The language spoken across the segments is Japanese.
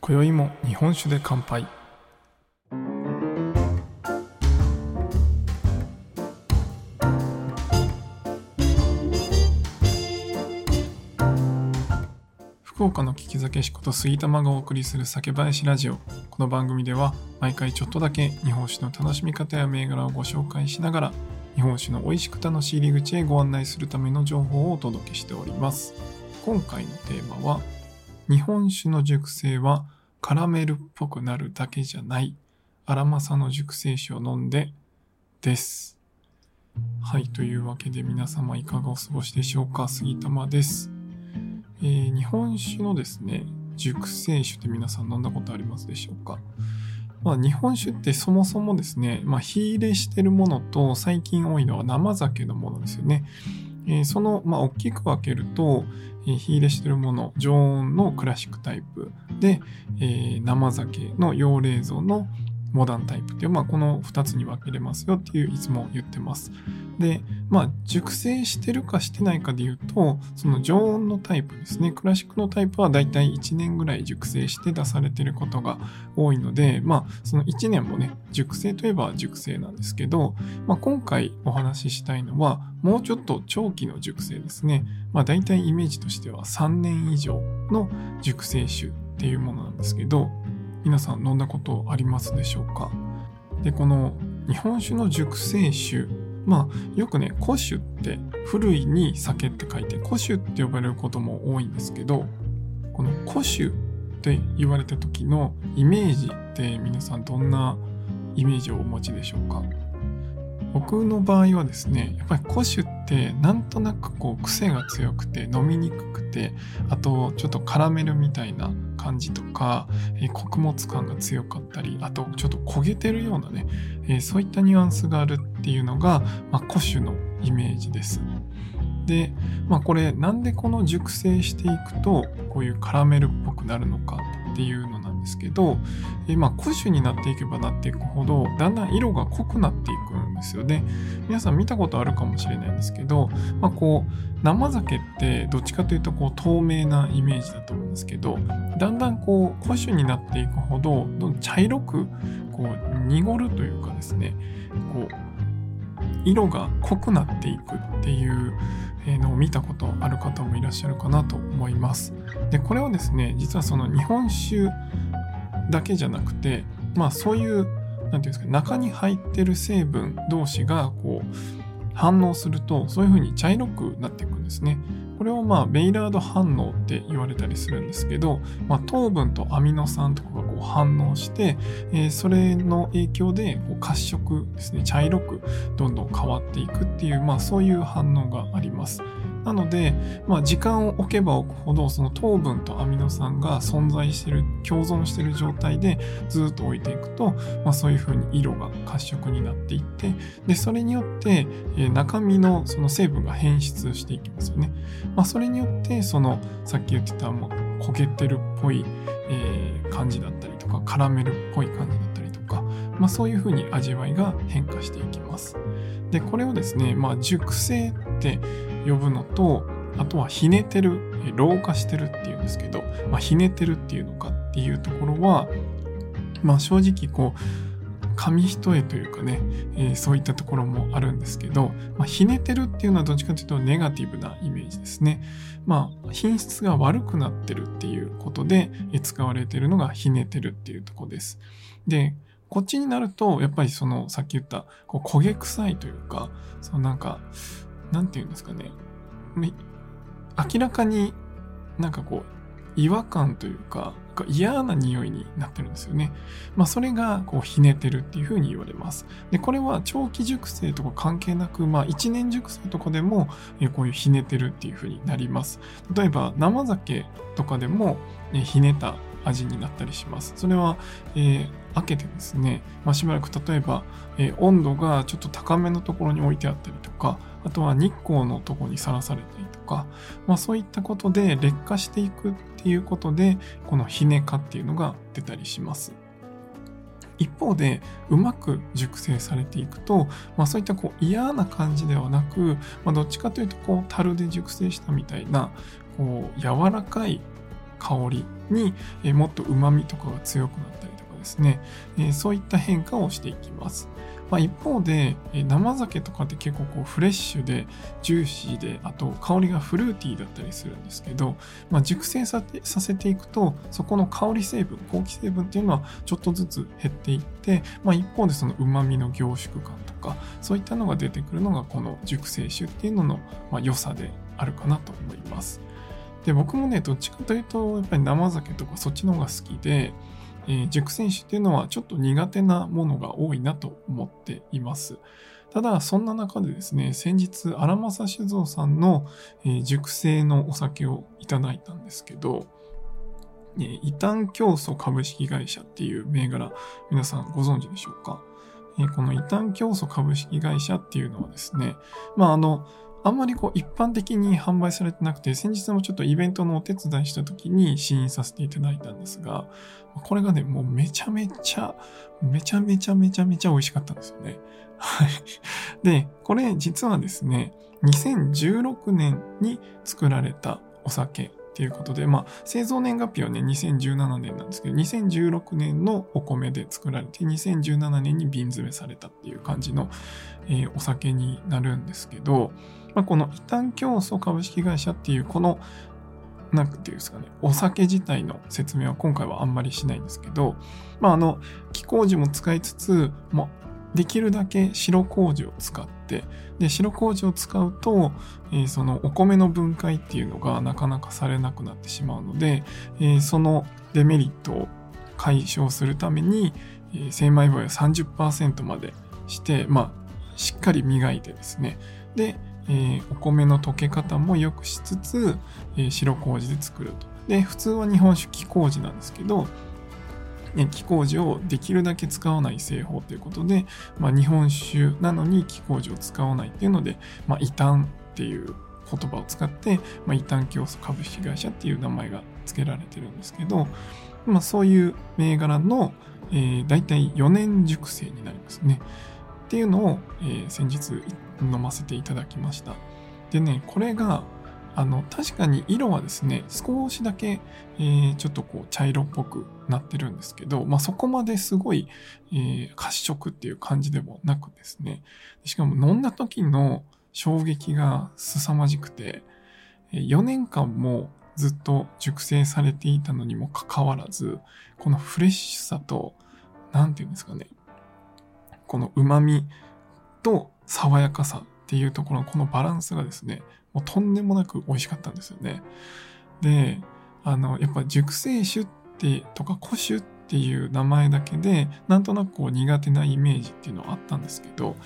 今宵も日本酒で乾杯。の聞き酒師こと杉玉がお送りする酒林ラジオ。この番組では毎回ちょっとだけ日本酒の楽しみ方や銘柄をご紹介しながら日本酒の美味しく楽しい入り口へご案内するための情報をお届けしております。今回のテーマは日本酒の熟成はカラメルっぽくなるだけじゃない荒政の熟成酒を飲んでです。はいというわけで皆様いかがお過ごしでしょうか？杉玉です。えー、日本酒のですね、熟成酒って皆さん飲んだことありますでしょうか？まあ、日本酒ってそもそもですね、まあ、火入れしてるものと最近多いのは生酒のものですよね。えー、その、まあ、大きく分けると、えー、火入れしてるもの、常温のクラシックタイプで、えー、生酒の養冷蔵のモダンタイプっていう、まあ、この2つに分けれますよっていういつも言ってます。で、まあ、熟成してるかしてないかで言うと、その常温のタイプですね。クラシックのタイプはだいたい1年ぐらい熟成して出されてることが多いので、まあ、その1年もね、熟成といえば熟成なんですけど、まあ、今回お話ししたいのは、もうちょっと長期の熟成ですね。まあ、大体イメージとしては3年以上の熟成酒っていうものなんですけど、皆さん飲んだことありますでしょうか？でこの日本酒の熟成酒まあよくね古酒って古いに酒って書いて古酒って呼ばれることも多いんですけどこの古酒って言われた時のイメージって皆さんどんなイメージをお持ちでしょうか？僕の場合はですねやっぱり古酒ってなんとなくこう癖が強くて飲みにくくてあとちょっとカラメルみたいな感じとか、え、穀物感が強かったりあとちょっと焦げてるようなね、え、そういったニュアンスがあるっていうのが、まあ、古酒のイメージです。で、まあ、これなんでこの熟成していくとこういうカラメルっぽくなるのかっていうのですけど、えまあ、古酒になっていけばなっていくほどだんだん色が濃くなっていくんですよね皆さん見たことあるかもしれないんですけど、まあ、こう生酒ってどっちかというとこう透明なイメージだと思うんですけどだんだんこう古酒になっていくほどどんどん茶色くこう濁るというかですねこう色が濃くなっていくっていうのを見たことある方もいらっしゃるかなと思います。で、これはですね、実はその日本酒だけじゃなくて、まあそういう、なんていうんですか、中に入ってる成分同士がこう反応すると、そういう風に茶色くなっていくんですね。これをまあベイラード反応って言われたりするんですけど、まあ、糖分とアミノ酸とかがこう反応して、えー、それの影響でこう褐色ですね茶色くどんどん変わっていくっていう、まあ、そういう反応があります。なので、まあ、時間を置けば置くほどその糖分とアミノ酸が存在してる共存してる状態でずっと置いていくと、まあ、そういうふうに色が褐色になっていってでそれによって、中身のその成分が変質していきますよね。まあ、それによってそのさっき言ってたもう焦げてるっぽい、感じだったりとかカラメルっぽい感じだったりとか、まあ、そういうふうに味わいが変化していきます。でこれをですね、まあ、熟成って呼ぶのとあとはひねてる老化してるっていうんですけど、まあ、ひねてるっていうのかっていうところは、まあ、正直こう紙一重というかね、えー、そういったところもあるんですけど、まあ、ひねてるっていうのはどっちかというとネガティブなイメージですね。まあ、品質が悪くなってるっていうことで使われてるのがひねてるっていうところです。で、こっちになると、やっぱりその、さっき言った、こう焦げ臭いというか、そのなんか、なんて言うんですかね。明らかになんかこう、違和感というか、嫌な匂いになってるんですよね。まあ、それがこうひねてるっていうふうに言われます。で、これは長期熟成とか関係なく、まあ、一年熟成とかでも、こういうひねてるっていうふうになります。例えば、生酒とかでも、ひねた味になったりします。それは、えー、開けてですね、まあ、しばらく例えば、えー、温度がちょっと高めのところに置いてあったりとか、あとは日光のとこにさらされたりとか、まあそういったことで劣化していくっていうことで、このひね化っていうのが出たりします。一方でうまく熟成されていくと、まあ、そういったこう嫌な感じではなく、まあ、どっちかというとこう樽で熟成したみたいなこう柔らかい香りに、えもっと旨味とかが強くなったりとかですね、えそういった変化をしていきます。まあ、一方で、え生酒とかって結構こうフレッシュでジューシーであと香りがフルーティーだったりするんですけど、まあ、熟成ささせていくとそこの香り成分香気成分っていうのはちょっとずつ減っていって、まあ、一方でその旨味の凝縮感とかそういったのが出てくるのがこの熟成酒っていうのの、ま良さであるかなと思います。で僕もねどっちかというとやっぱり生酒とかそっちの方が好きでえー、熟成酒っていうのはちょっと苦手なものが多いなと思っています。ただ、そんな中でですね、先日、荒政酒造さんの、えー、熟成のお酒をいただいたんですけど、えー、異端競争株式会社っていう銘柄、皆さんご存知でしょうか、えー、この異端競争株式会社っていうのはですね、まあ、あの、あんまりこう一般的に販売されてなくて、先日もちょっとイベントのお手伝いした時に試飲させていただいたんですが、これがね、もうめちゃめちゃ、めちゃめちゃめちゃめちゃ美味しかったんですよね。はい。で、これ実はですね、2016年に作られたお酒っていうことで、まあ、製造年月日はね、2017年なんですけど、2016年のお米で作られて、2017年に瓶詰めされたっていう感じの、えー、お酒になるんですけど、まあ、この異端競争株式会社っていうこのなんていうんですかね、お酒自体の説明は今回はあんまりしないんですけど、まあ、あの、気麹も使いつつ、もできるだけ白麹を使って、で、白麹を使うと、えー、そのお米の分解っていうのがなかなかされなくなってしまうので、えー、そのデメリットを解消するために、えー、精米部は30%までして、まあ、しっかり磨いてですね、で、えー、お米の溶け方も良くしつつ、えー、白麹で作ると。で、普通は日本酒木麹なんですけど、木麹をできるだけ使わない製法ということで、まあ、日本酒なのに木麹を使わないっていうので、まあ、異端っていう言葉を使って、まあ、異端競争株式会社っていう名前が付けられてるんですけど、まあ、そういう銘柄の、えー、大体4年熟成になりますね。っていうのを、えー、先日飲ませていただきました。でね、これが、あの、確かに色はですね、少しだけ、えー、ちょっとこう、茶色っぽくなってるんですけど、まあ、そこまですごい、えー、褐色っていう感じでもなくですね、しかも飲んだ時の衝撃が凄まじくて、4年間もずっと熟成されていたのにもかかわらず、このフレッシュさと、なんていうんですかね、この旨味と爽やかさっていうところのこのバランスがですね、もうとんでもなく美味しかったんですよね。で、あの、やっぱ熟成酒ってとか古酒っていう名前だけで、なんとなくこう苦手なイメージっていうのはあったんですけど、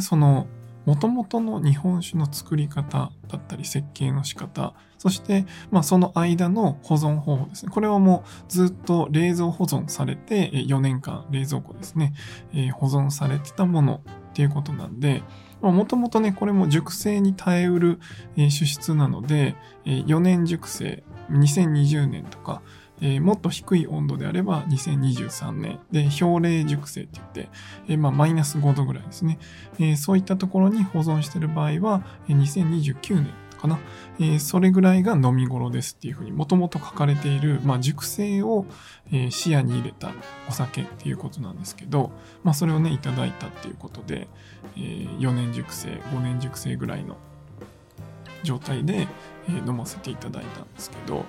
その、元々の日本酒の作り方だったり設計の仕方、そして、まあ、その間の保存方法ですね。これはもうずっと冷蔵保存されて、4年間冷蔵庫ですね、えー、保存されてたものっていうことなんで、もともとね、これも熟成に耐えうる、えー、主質なので、えー、4年熟成、2020年とか、えー、もっと低い温度であれば2023年。で氷冷熟成って言って、えー、まあマイナス5度ぐらいですね、えー、そういったところに保存している場合は、え、2029年かな、え、それぐらいが飲み頃ですっていうふうにもともと書かれている、まあ、熟成を、え、視野に入れたお酒っていうことなんですけど、まあ、それをねいただいたっていうことで、え、4年熟成5年熟成ぐらいの状態で、え、飲ませていただいたんですけど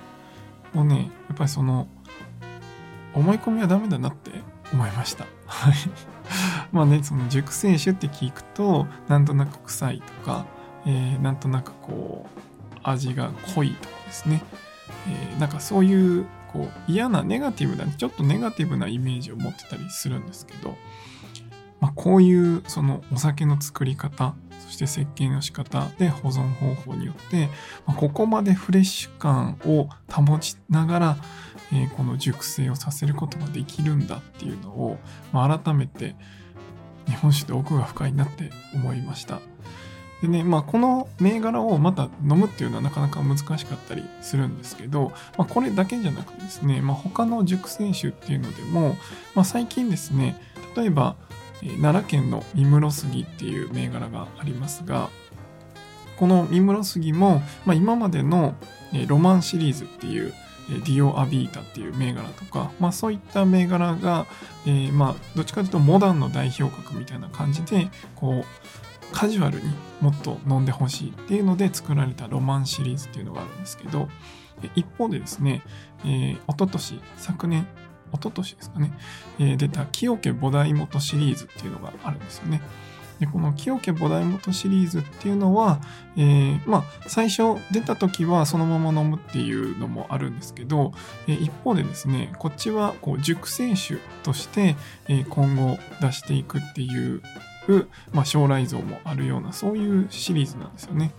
もうねやっぱりその思い込みはダメだなって思いました。はい。まあね、その熟成酒って聞くと、なんとなく臭いとか、えー、なんとなくこう味が濃いとかですね、えー、なんかそういうこう嫌なネガティブなちょっとネガティブなイメージを持ってたりするんですけど、まあ、こういうそのお酒の作り方そして設計の仕方で保存方法によって、ま、ここまでフレッシュ感を保ちながら、え、この熟成をさせることができるんだっていうのを、ま、改めて日本酒で奥が深いなって思いました。でね、まあ、この銘柄をまた飲むっていうのはなかなか難しかったりするんですけど、まあ、これだけじゃなくてですね、まあ、他の熟成酒っていうのでも、まあ、最近ですね、例えば、奈良県の三室杉っていう銘柄がありますが、この三室杉も、まあ、今までのロマンシリーズっていうディオ・アビータっていう銘柄とか、まあ、そういった銘柄が、えー、まあどっちかというとモダンの代表格みたいな感じでこうカジュアルにもっと飲んでほしいっていうので作られたロマンシリーズっていうのがあるんですけど一方でですね、えー、一昨年昨年一昨年ですかね、えー、出た清家菩提元シリーズっていうのがあるんですよね。でこの清家菩提元シリーズっていうのは、えー、まあ最初出た時はそのまま飲むっていうのもあるんですけど、え、一方でですねこっちはこう熟成酒として、え、今後出していくっていうまあ、将来像もあるようなそういうシリーズなんですよね。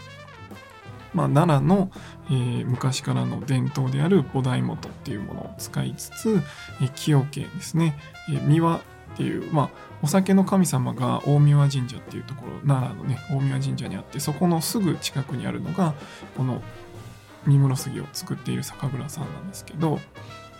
まあ、奈良の、えー、昔からの伝統である菩提元っていうものを使いつつ、えー、清家ですね、えー、三輪っていう、まあ、お酒の神様が大三輪神社っていうところ奈良のね大三輪神社にあってそこのすぐ近くにあるのがこの三室杉を作っている酒蔵さんなんですけど、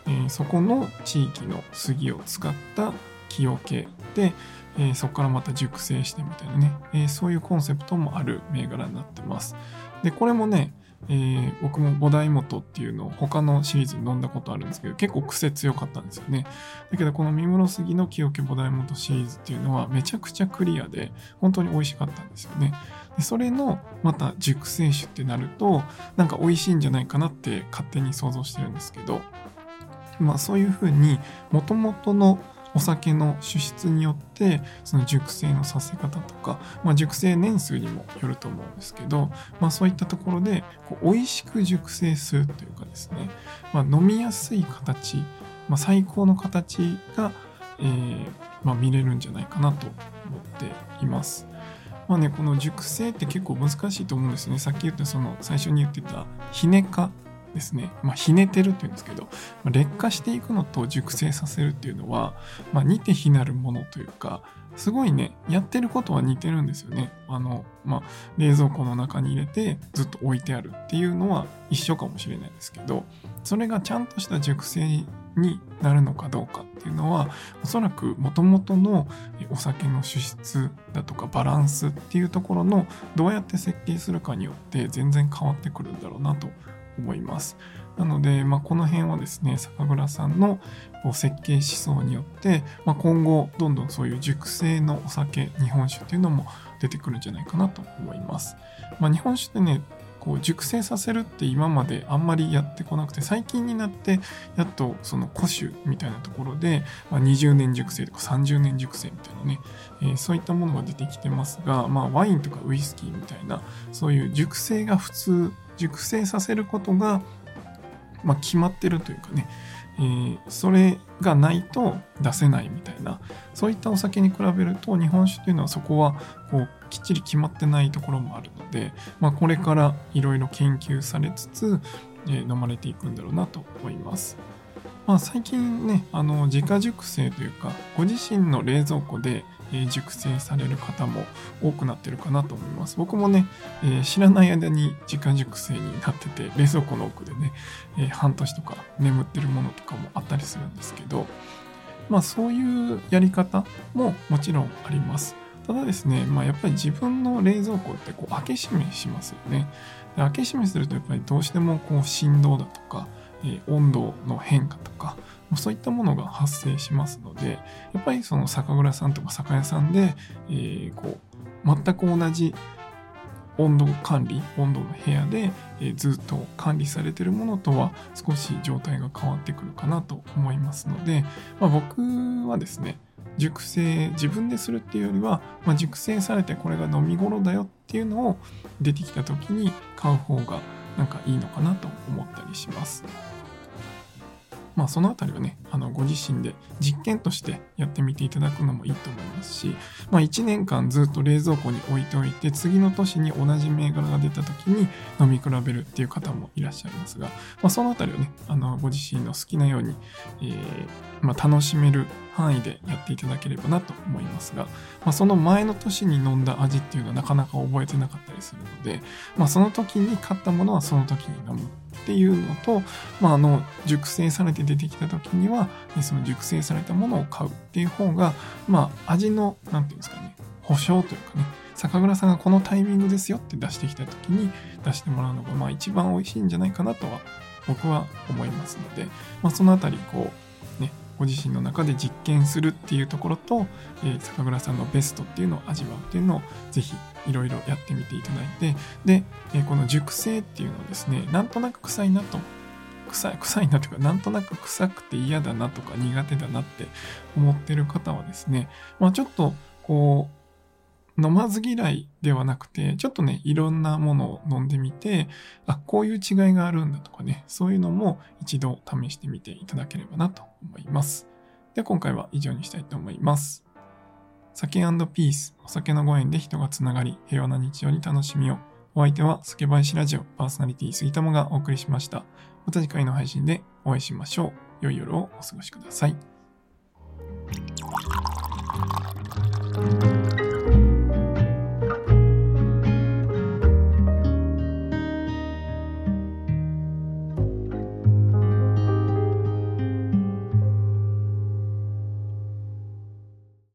えー、そこの地域の杉を使った清家で、えー、そこからまた熟成してみたいなね、えー、そういうコンセプトもある銘柄になってます。で、これもね、えー、僕も菩提元っていうのを他のシリーズに飲んだことあるんですけど、結構癖強かったんですよね。だけどこの三室杉の清家菩提元シリーズっていうのはめちゃくちゃクリアで、本当に美味しかったんですよね。でそれのまた熟成酒ってなると、なんか美味しいんじゃないかなって勝手に想像してるんですけど、まあそういうふうに元々のお酒の主質によってその熟成のさせ方とか、まあ、熟成年数にもよると思うんですけど、まあ、そういったところでこう美味しく熟成するというかですね、まあ、飲みやすい形、まあ、最高の形が、えーまあ、見れるんじゃないかなと思っています。まあね、この熟成って結構難しいと思うんですね。さっき言ったその最初に言ってたひねかですね、まあ、ひねてるっていうんですけど、まあ、劣化していくのと熟成させるっていうのは、まあ、似て非なるものというか、すごいね、やってることは似てるんですよね。あの、まあ、冷蔵庫の中に入れてずっと置いてあるっていうのは一緒かもしれないですけど、それがちゃんとした熟成になるのかどうかっていうのは、おそらく元々のお酒の主質だとかバランスっていうところのどうやって設計するかによって全然変わってくるんだろうなと思います。なので、まあ、この辺はですね、酒蔵さんの設計思想によって、まあ、今後、どんどんそういう熟成のお酒、日本酒っていうのも出てくるんじゃないかなと思います。まあ、日本酒ってね、こう熟成させるって今まであんまりやってこなくて最近になってやっとその古酒みたいなところで、まあ、20年熟成とか30年熟成みたいなね、えー、そういったものが出てきてますが、まあ、ワインとかウイスキーみたいなそういう熟成が普通熟成させることが、まあ、決まってるというかね、えー、それがないと出せないみたいなそういったお酒に比べると日本酒というのはそこはこうきっちり決まってないところもあるので、まあ、これからいろいろ研究されつつ、えー、飲まれていくんだろうなと思います。まあ、最近ね、あの、自家熟成というか、ご自身の冷蔵庫で、え熟成される方も多くなってるかなと思います。僕もね、え、知らない間に自家熟成になってて、冷蔵庫の奥でね、え、半年とか眠ってるものとかもあったりするんですけど、まあそういうやり方ももちろんあります。ただですね、まあやっぱり自分の冷蔵庫ってこう開け閉めしますよね。で開け閉めするとやっぱりどうしてもこう振動だとか、えー、温度の変化とか、そういったものが発生しますので、やっぱりその酒蔵さんとか酒屋さんで、えー、こう、全く同じ温度管理、温度の部屋で、えー、ずっと管理されてるものとは少し状態が変わってくるかなと思いますので、まあ、僕はですね、熟成自分でするっていうよりは、まあ、熟成されてこれが飲み頃だよっていうのを出てきた時に買う方がなんかいいのかなと思ったりします。まあそのあたりはね、あのご自身で実験としてやってみていただくのもいいと思いますし、まあ、1年間ずっと冷蔵庫に置いておいて次の年に同じ銘柄が出た時に飲み比べるっていう方もいらっしゃいますが、まあ、そのあたりをねあのご自身の好きなように、えー、まあ、楽しめる範囲でやっていただければなと思いますが、まあ、その前の年に飲んだ味っていうのはなかなか覚えてなかったりするので、まあ、その時に買ったものはその時に飲むっていうのと、まあ、あの熟成されて出てきた時にはその熟成されたものを買うっていう方が、まあ、味の何て言うんですかね保証というかね酒蔵さんがこのタイミングですよって出してきた時に出してもらうのが、まあ、一番美味しいんじゃないかなとは僕は思いますので、まあ、そのあたりこうねご自身の中で実験するっていうところと、えー、酒蔵さんのベストっていうのを味わうっていうのをぜひいろいろやってみていただいてで、えー、この熟成っていうのをですねなんとなく臭いなと思っ臭い臭いなというかなんとなく臭くて嫌だなとか苦手だなって思ってる方はですねまあちょっとこう飲まず嫌いではなくて、ちょっとね、いろんなものを飲んでみて、あ、こういう違いがあるんだとかね、そういうのも一度試してみていただければなと思います。で、今回は以上にしたいと思います。酒ピース、お酒のご縁で人がつながり、平和な日常に楽しみを。お相手は、酒林ラジオパーソナリティ杉玉がお送りしました。また次回の配信でお会いしましょう。良い夜をお過ごしください。